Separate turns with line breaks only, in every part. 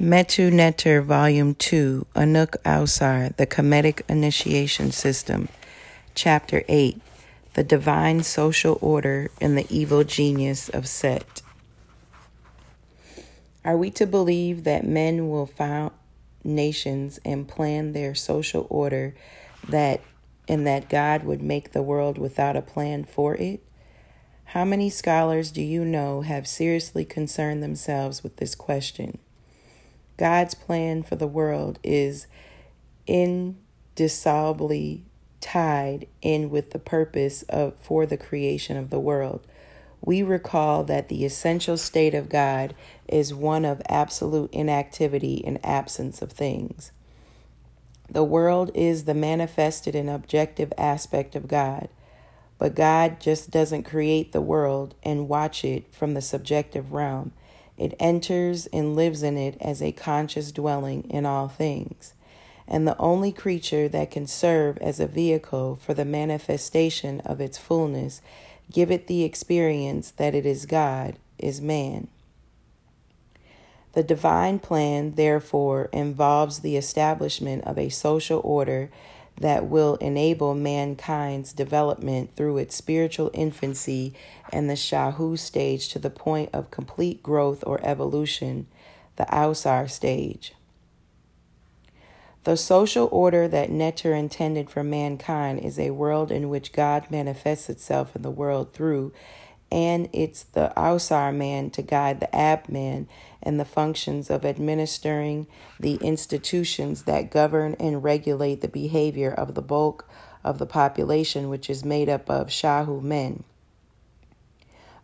Metu Neter Volume 2, Anuk Ausar, The Kemetic Initiation System, Chapter 8, The Divine Social Order and the Evil Genius of Set. Are we to believe that men will found nations and plan their social order that and that God would make the world without a plan for it? How many scholars do you know have seriously concerned themselves with this question? God's plan for the world is indissolubly tied in with the purpose of for the creation of the world. We recall that the essential state of God is one of absolute inactivity and absence of things. The world is the manifested and objective aspect of God, but God just doesn't create the world and watch it from the subjective realm. It enters and lives in it as a conscious dwelling in all things. And the only creature that can serve as a vehicle for the manifestation of its fullness, give it the experience that it is God, is man. The divine plan, therefore, involves the establishment of a social order that will enable mankind's development through its spiritual infancy and the Shahu stage to the point of complete growth or evolution, the Ausar stage. The social order that Neter intended for mankind is a world in which God manifests itself in the world through, and it's the Ausar man to guide the Ab man and the functions of administering the institutions that govern and regulate the behavior of the bulk of the population, which is made up of Shahu men.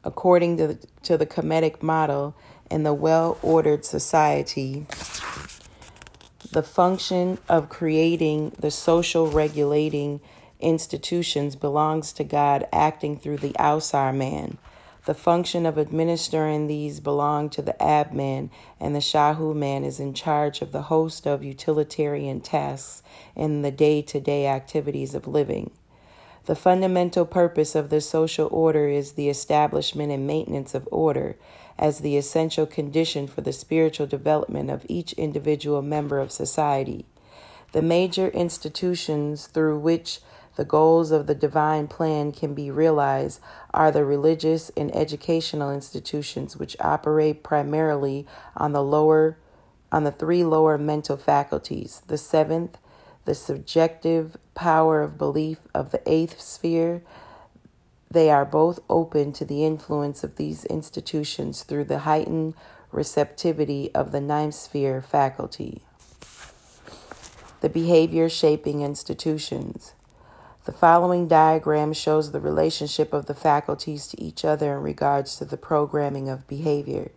According to the, to the Kemetic model in the well ordered society, the function of creating the social regulating institutions belongs to God acting through the Ausar man the function of administering these belong to the Ab man, and the Shahu man is in charge of the host of utilitarian tasks in the day to day activities of living. The fundamental purpose of the social order is the establishment and maintenance of order as the essential condition for the spiritual development of each individual member of society. The major institutions through which the goals of the divine plan can be realized are the religious and educational institutions which operate primarily on the lower on the three lower mental faculties the seventh the subjective power of belief of the eighth sphere. They are both open to the influence of these institutions through the heightened receptivity of the ninth sphere faculty. The behavior shaping institutions the following diagram shows the relationship of the faculties to each other in regards to the programming of behavior.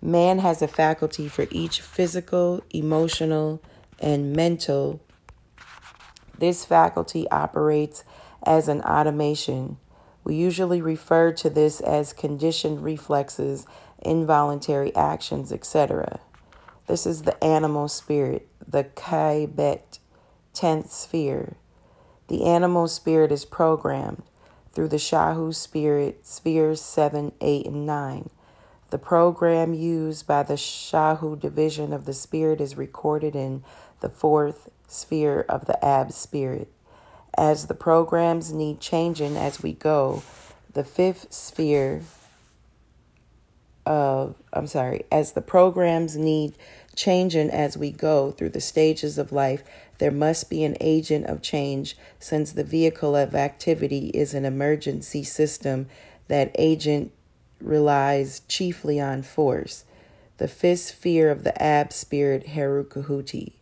Man has a faculty for each physical, emotional, and mental. This faculty operates as an automation. We usually refer to this as conditioned reflexes, involuntary actions, etc. This is the animal spirit, the Kaibet, 10th sphere. The animal spirit is programmed through the Shahu spirit, spheres 7, 8, and 9. The program used by the Shahu division of the spirit is recorded in the fourth sphere of the Ab spirit. As the programs need changing as we go, the fifth sphere of, I'm sorry, as the programs need changing as we go through the stages of life, there must be an agent of change since the vehicle of activity is an emergency system. That agent relies chiefly on force. The fifth sphere of the ab spirit, Herukahuti.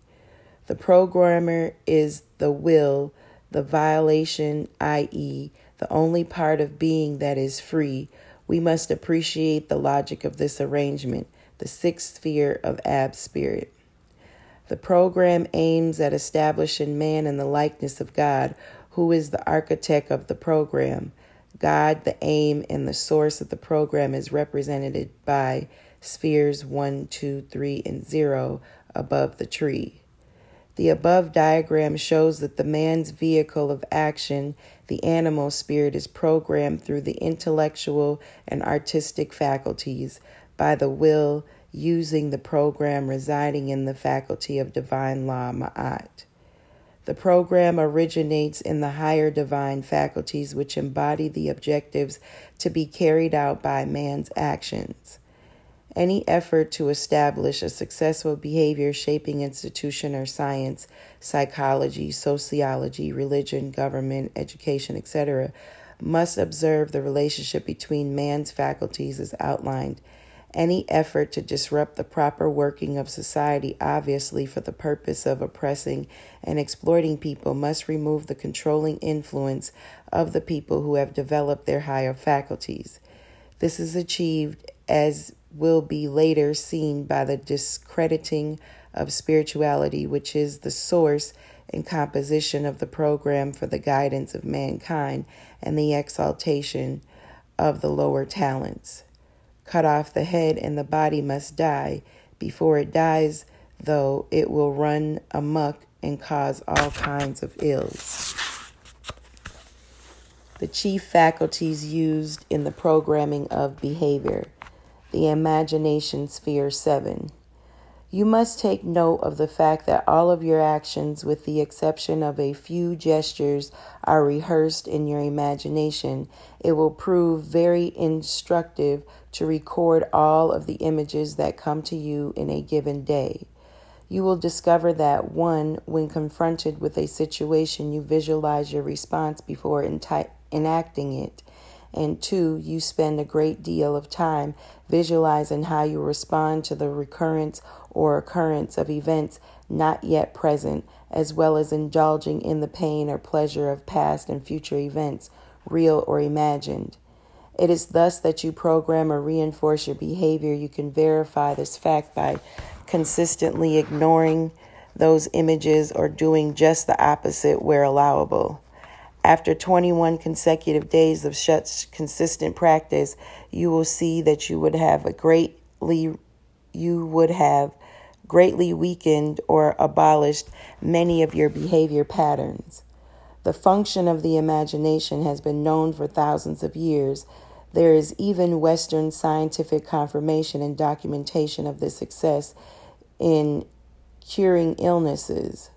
The programmer is the will, the violation, i.e., the only part of being that is free. We must appreciate the logic of this arrangement the sixth sphere of Ab Spirit. The program aims at establishing man in the likeness of God, who is the architect of the program. God, the aim, and the source of the program is represented by spheres 1, 2, 3, and 0 above the tree. The above diagram shows that the man's vehicle of action, the animal spirit, is programmed through the intellectual and artistic faculties by the will, using the program residing in the faculty of divine law ma'at. The program originates in the higher divine faculties which embody the objectives to be carried out by man's actions. Any effort to establish a successful behavior shaping institution or science, psychology, sociology, religion, government, education, etc., must observe the relationship between man's faculties as outlined any effort to disrupt the proper working of society, obviously for the purpose of oppressing and exploiting people, must remove the controlling influence of the people who have developed their higher faculties. This is achieved, as will be later seen, by the discrediting of spirituality, which is the source and composition of the program for the guidance of mankind and the exaltation of the lower talents cut off the head, and the body must die. Before it dies, though, it will run amuck and cause all kinds of ills. The chief faculties used in the programming of behavior, the imagination sphere 7. You must take note of the fact that all of your actions, with the exception of a few gestures, are rehearsed in your imagination. It will prove very instructive to record all of the images that come to you in a given day. You will discover that one, when confronted with a situation, you visualize your response before enacting it and two, you spend a great deal of time visualizing how you respond to the recurrence or occurrence of events not yet present, as well as indulging in the pain or pleasure of past and future events, real or imagined. It is thus that you program or reinforce your behavior. You can verify this fact by consistently ignoring those images or doing just the opposite where allowable. After 21 consecutive days of such consistent practice, you will see that you would have a greatly you would have greatly weakened or abolished many of your behavior patterns. The function of the imagination has been known for thousands of years. There is even Western scientific confirmation and documentation of this success in curing illnesses.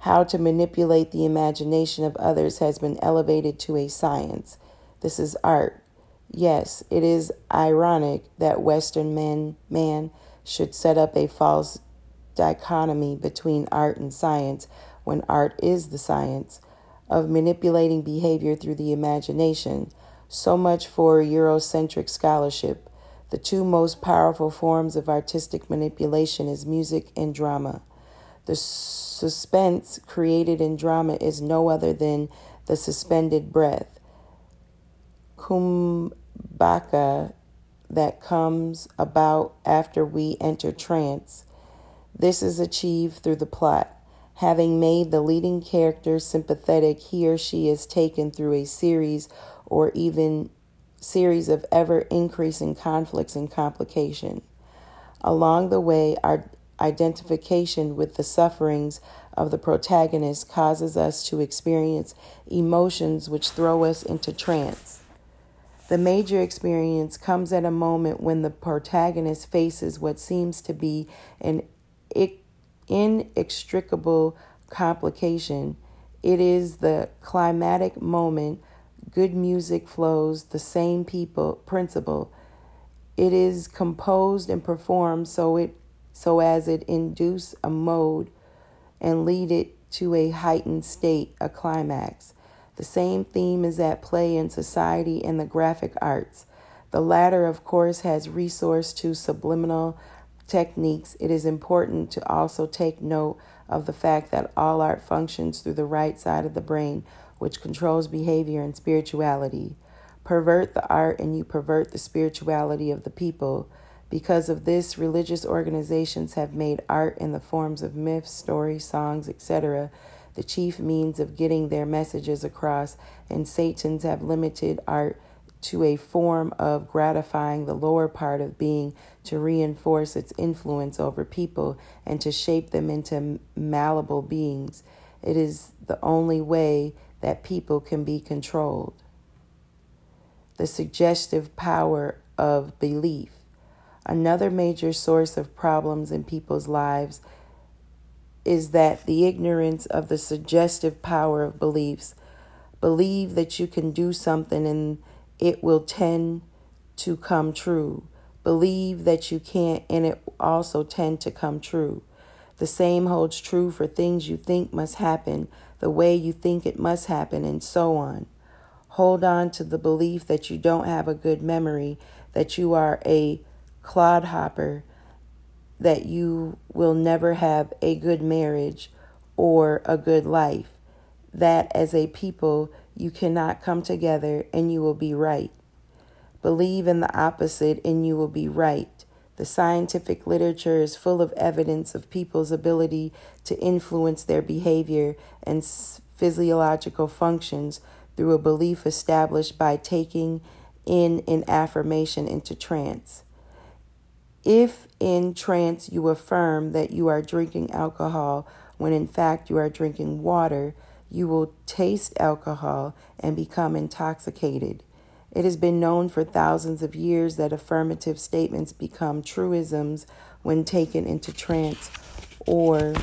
How to manipulate the imagination of others has been elevated to a science. This is art. Yes, it is ironic that Western men, man should set up a false dichotomy between art and science when art is the science of manipulating behavior through the imagination. So much for Eurocentric scholarship. The two most powerful forms of artistic manipulation is music and drama. The suspense created in drama is no other than the suspended breath. Kumbhaka that comes about after we enter trance. This is achieved through the plot. Having made the leading character sympathetic, he or she is taken through a series or even series of ever increasing conflicts and complication. Along the way, our identification with the sufferings of the protagonist causes us to experience emotions which throw us into trance. The major experience comes at a moment when the protagonist faces what seems to be an inextricable complication. It is the climatic moment. Good music flows, the same people principle. It is composed and performed so it so as it induce a mode and lead it to a heightened state, a climax. The same theme is at play in society and the graphic arts. The latter, of course, has resource to subliminal techniques. It is important to also take note of the fact that all art functions through the right side of the brain, which controls behavior and spirituality. Pervert the art and you pervert the spirituality of the people. Because of this, religious organizations have made art in the forms of myths, stories, songs, etc., the chief means of getting their messages across, and Satans have limited art to a form of gratifying the lower part of being to reinforce its influence over people and to shape them into malleable beings. It is the only way that people can be controlled. The suggestive power of belief. Another major source of problems in people's lives is that the ignorance of the suggestive power of beliefs. Believe that you can do something and it will tend to come true. Believe that you can't and it also tend to come true. The same holds true for things you think must happen, the way you think it must happen, and so on. Hold on to the belief that you don't have a good memory, that you are a clodhopper, that you will never have a good marriage or a good life, that as a people you cannot come together and you will be right. Believe in the opposite and you will be right. The scientific literature is full of evidence of people's ability to influence their behavior and physiological functions through a belief established by taking in an affirmation into trance. If in trance you affirm that you are drinking alcohol when in fact you are drinking water, you will taste alcohol and become intoxicated. It has been known for thousands of years that affirmative statements become truisms when taken into trance or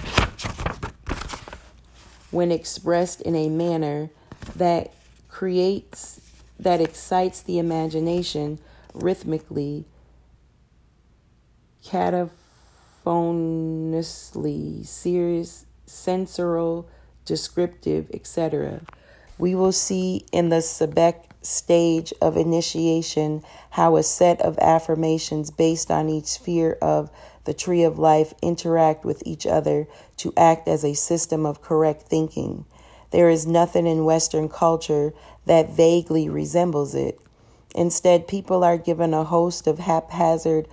when expressed in a manner that creates, that excites the imagination rhythmically cataphonously, serious, sensorial, descriptive, etc. We will see in the Sebek stage of initiation how a set of affirmations based on each sphere of the tree of life interact with each other to act as a system of correct thinking. There is nothing in Western culture that vaguely resembles it. Instead, people are given a host of haphazard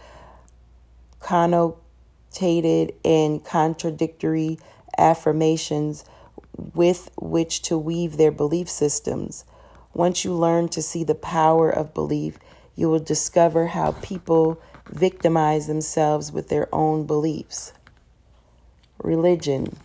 connotated and contradictory affirmations with which to weave their belief systems. Once you learn to see the power of belief, you will discover how people victimize themselves with their own beliefs. Religion.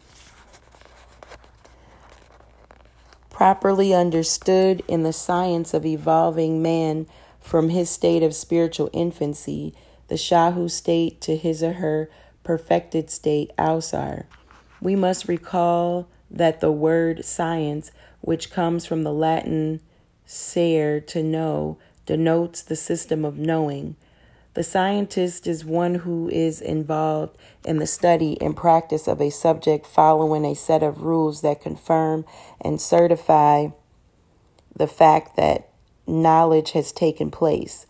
Properly understood in the science of evolving man from his state of spiritual infancy the Shahu state to his or her perfected state, Ausar. We must recall that the word science, which comes from the Latin ser, to know, denotes the system of knowing. The scientist is one who is involved in the study and practice of a subject following a set of rules that confirm and certify the fact that knowledge has taken place.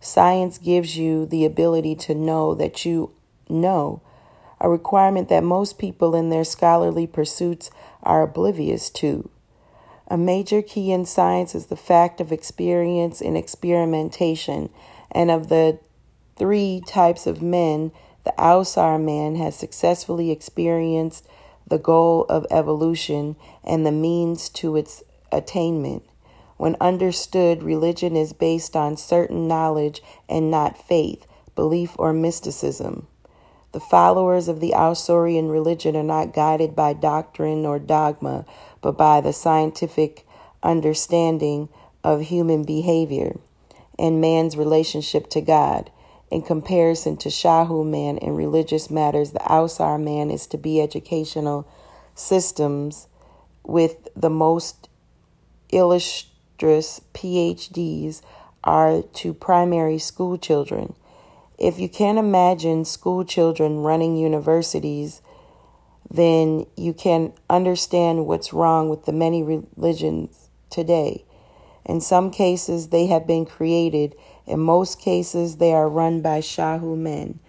Science gives you the ability to know that you know, a requirement that most people in their scholarly pursuits are oblivious to. A major key in science is the fact of experience and experimentation, and of the three types of men, the Ausar man has successfully experienced the goal of evolution and the means to its attainment. When understood, religion is based on certain knowledge and not faith, belief, or mysticism. The followers of the Ausarian religion are not guided by doctrine or dogma, but by the scientific understanding of human behavior and man's relationship to God. In comparison to Shahu man in religious matters, the Ausar man is to be educational systems with the most illustrious PhDs are to primary school children. If you can't imagine school children running universities, then you can understand what's wrong with the many religions today. In some cases, they have been created. In most cases, they are run by Shahu men.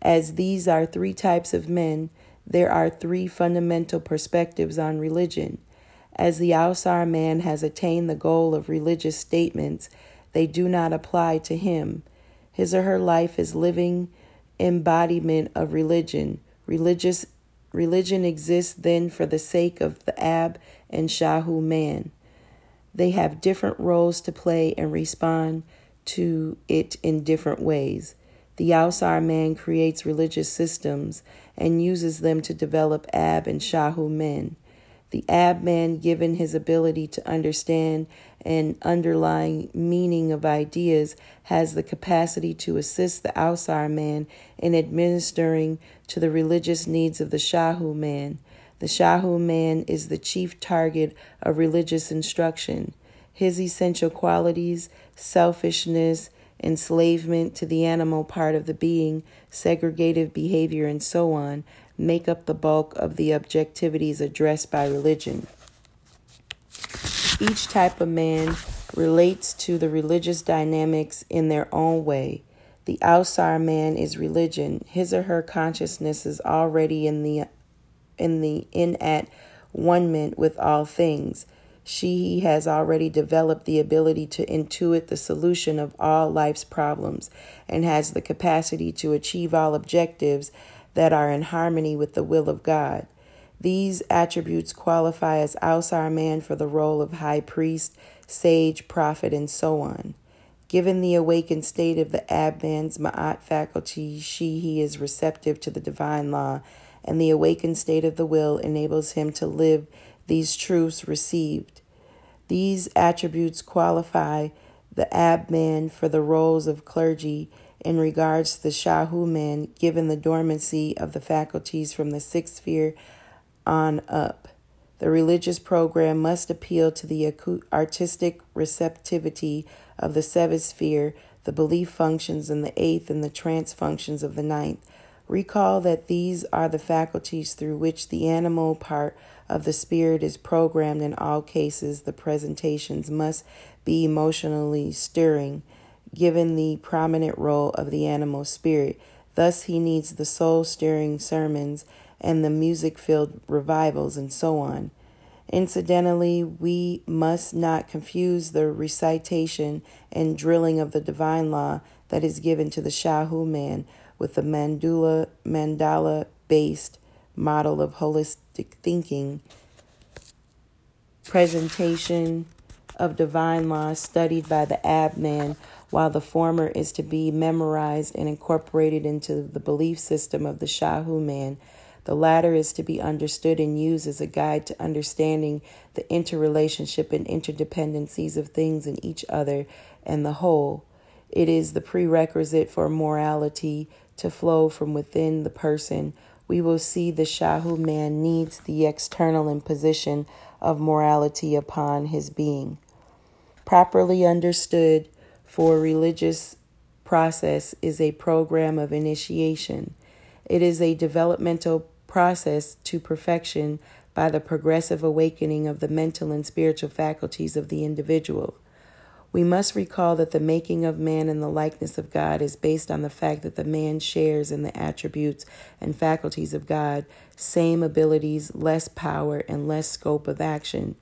As these are three types of men, there are three fundamental perspectives on religion. As the Ausar man has attained the goal of religious statements, they do not apply to him. His or her life is living embodiment of religion. Religious religion exists then for the sake of the Ab and Shahu man. They have different roles to play and respond to it in different ways. The Ausar man creates religious systems and uses them to develop Ab and Shahu men. The Ab man, given his ability to understand an underlying meaning of ideas, has the capacity to assist the Ausar man in administering to the religious needs of the Shahu man. The Shahu man is the chief target of religious instruction. His essential qualities, selfishness, enslavement to the animal part of the being, segregative behavior, and so on, make up the bulk of the objectivities addressed by religion. Each type of man relates to the religious dynamics in their own way. The Ausar man is religion. His or her consciousness is already in the in the in at one with all things. She he has already developed the ability to intuit the solution of all life's problems and has the capacity to achieve all objectives that are in harmony with the will of God. These attributes qualify as Ausar man for the role of high priest, sage, prophet, and so on. Given the awakened state of the Abman's Ma'at faculty, she he is receptive to the divine law, and the awakened state of the will enables him to live these truths received. These attributes qualify the Abman for the roles of clergy in regards to the Shahu man, given the dormancy of the faculties from the sixth sphere on up. The religious program must appeal to the artistic receptivity of the seventh sphere, the belief functions in the eighth, and the trance functions of the ninth. Recall that these are the faculties through which the animal part of the spirit is programmed. In all cases, the presentations must be emotionally stirring given the prominent role of the animal spirit. Thus, he needs the soul stirring sermons and the music filled revivals and so on. Incidentally, we must not confuse the recitation and drilling of the divine law that is given to the Shahu man with the mandula mandala based model of holistic thinking presentation of divine law studied by the ab man while the former is to be memorized and incorporated into the belief system of the Shahu man. The latter is to be understood and used as a guide to understanding the interrelationship and interdependencies of things in each other and the whole. It is the prerequisite for morality to flow from within the person. We will see the Shahu man needs the external imposition of morality upon his being. Properly understood, for religious process is a program of initiation. It is a developmental process to perfection by the progressive awakening of the mental and spiritual faculties of the individual. We must recall that the making of man in the likeness of God is based on the fact that the man shares in the attributes and faculties of God, same abilities, less power, and less scope of action.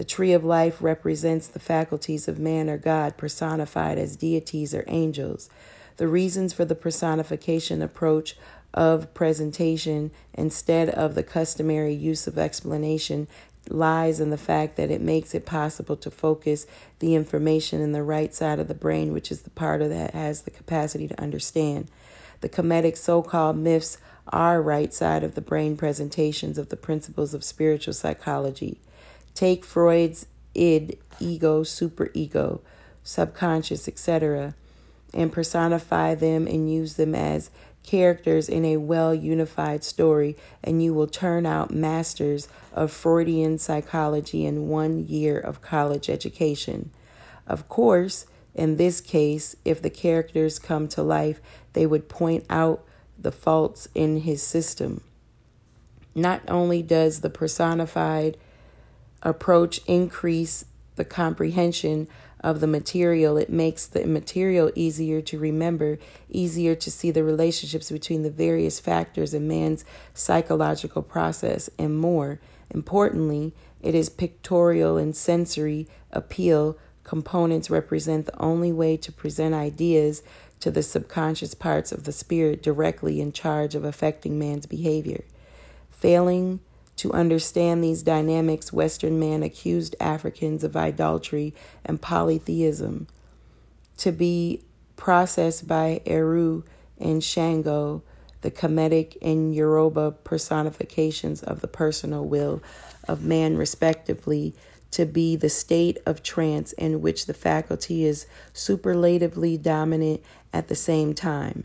The tree of life represents the faculties of man or God personified as deities or angels. The reasons for the personification approach of presentation instead of the customary use of explanation lies in the fact that it makes it possible to focus the information in the right side of the brain, which is the part of that has the capacity to understand. The Kemetic so called myths are right side of the brain presentations of the principles of spiritual psychology. Take Freud's id, ego, superego, subconscious, etc., and personify them and use them as characters in a well unified story, and you will turn out masters of Freudian psychology in one year of college education. Of course, in this case, if the characters come to life, they would point out the faults in his system. Not only does the personified approach increase the comprehension of the material. It makes the material easier to remember, easier to see the relationships between the various factors in man's psychological process, and more importantly, it is pictorial and sensory appeal. Components represent the only way to present ideas to the subconscious parts of the spirit directly in charge of affecting man's behavior. Failing to understand these dynamics, Western man accused Africans of idolatry and polytheism. To be processed by Heru and Shango, the Kemetic and Yoruba personifications of the personal will of man, respectively, to be the state of trance in which the faculty is superlatively dominant at the same time.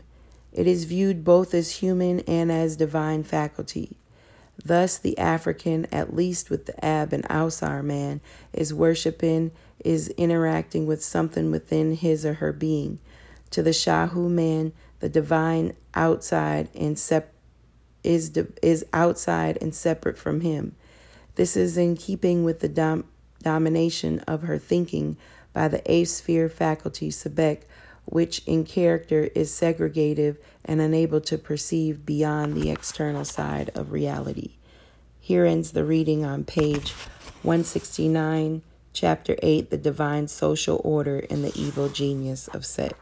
It is viewed both as human and as divine faculty. Thus, the African, at least with the Ab and Ausar man, is worshiping, is interacting with something within his or her being. To the Shahu man, the divine outside and sep- is is outside and separate from him. This is in keeping with the dom- domination of her thinking by the eighth sphere faculty Sebek, which in character is segregative and unable to perceive beyond the external side of reality. Here ends the reading on page 169, chapter 8 The Divine Social Order and the Evil Genius of Set.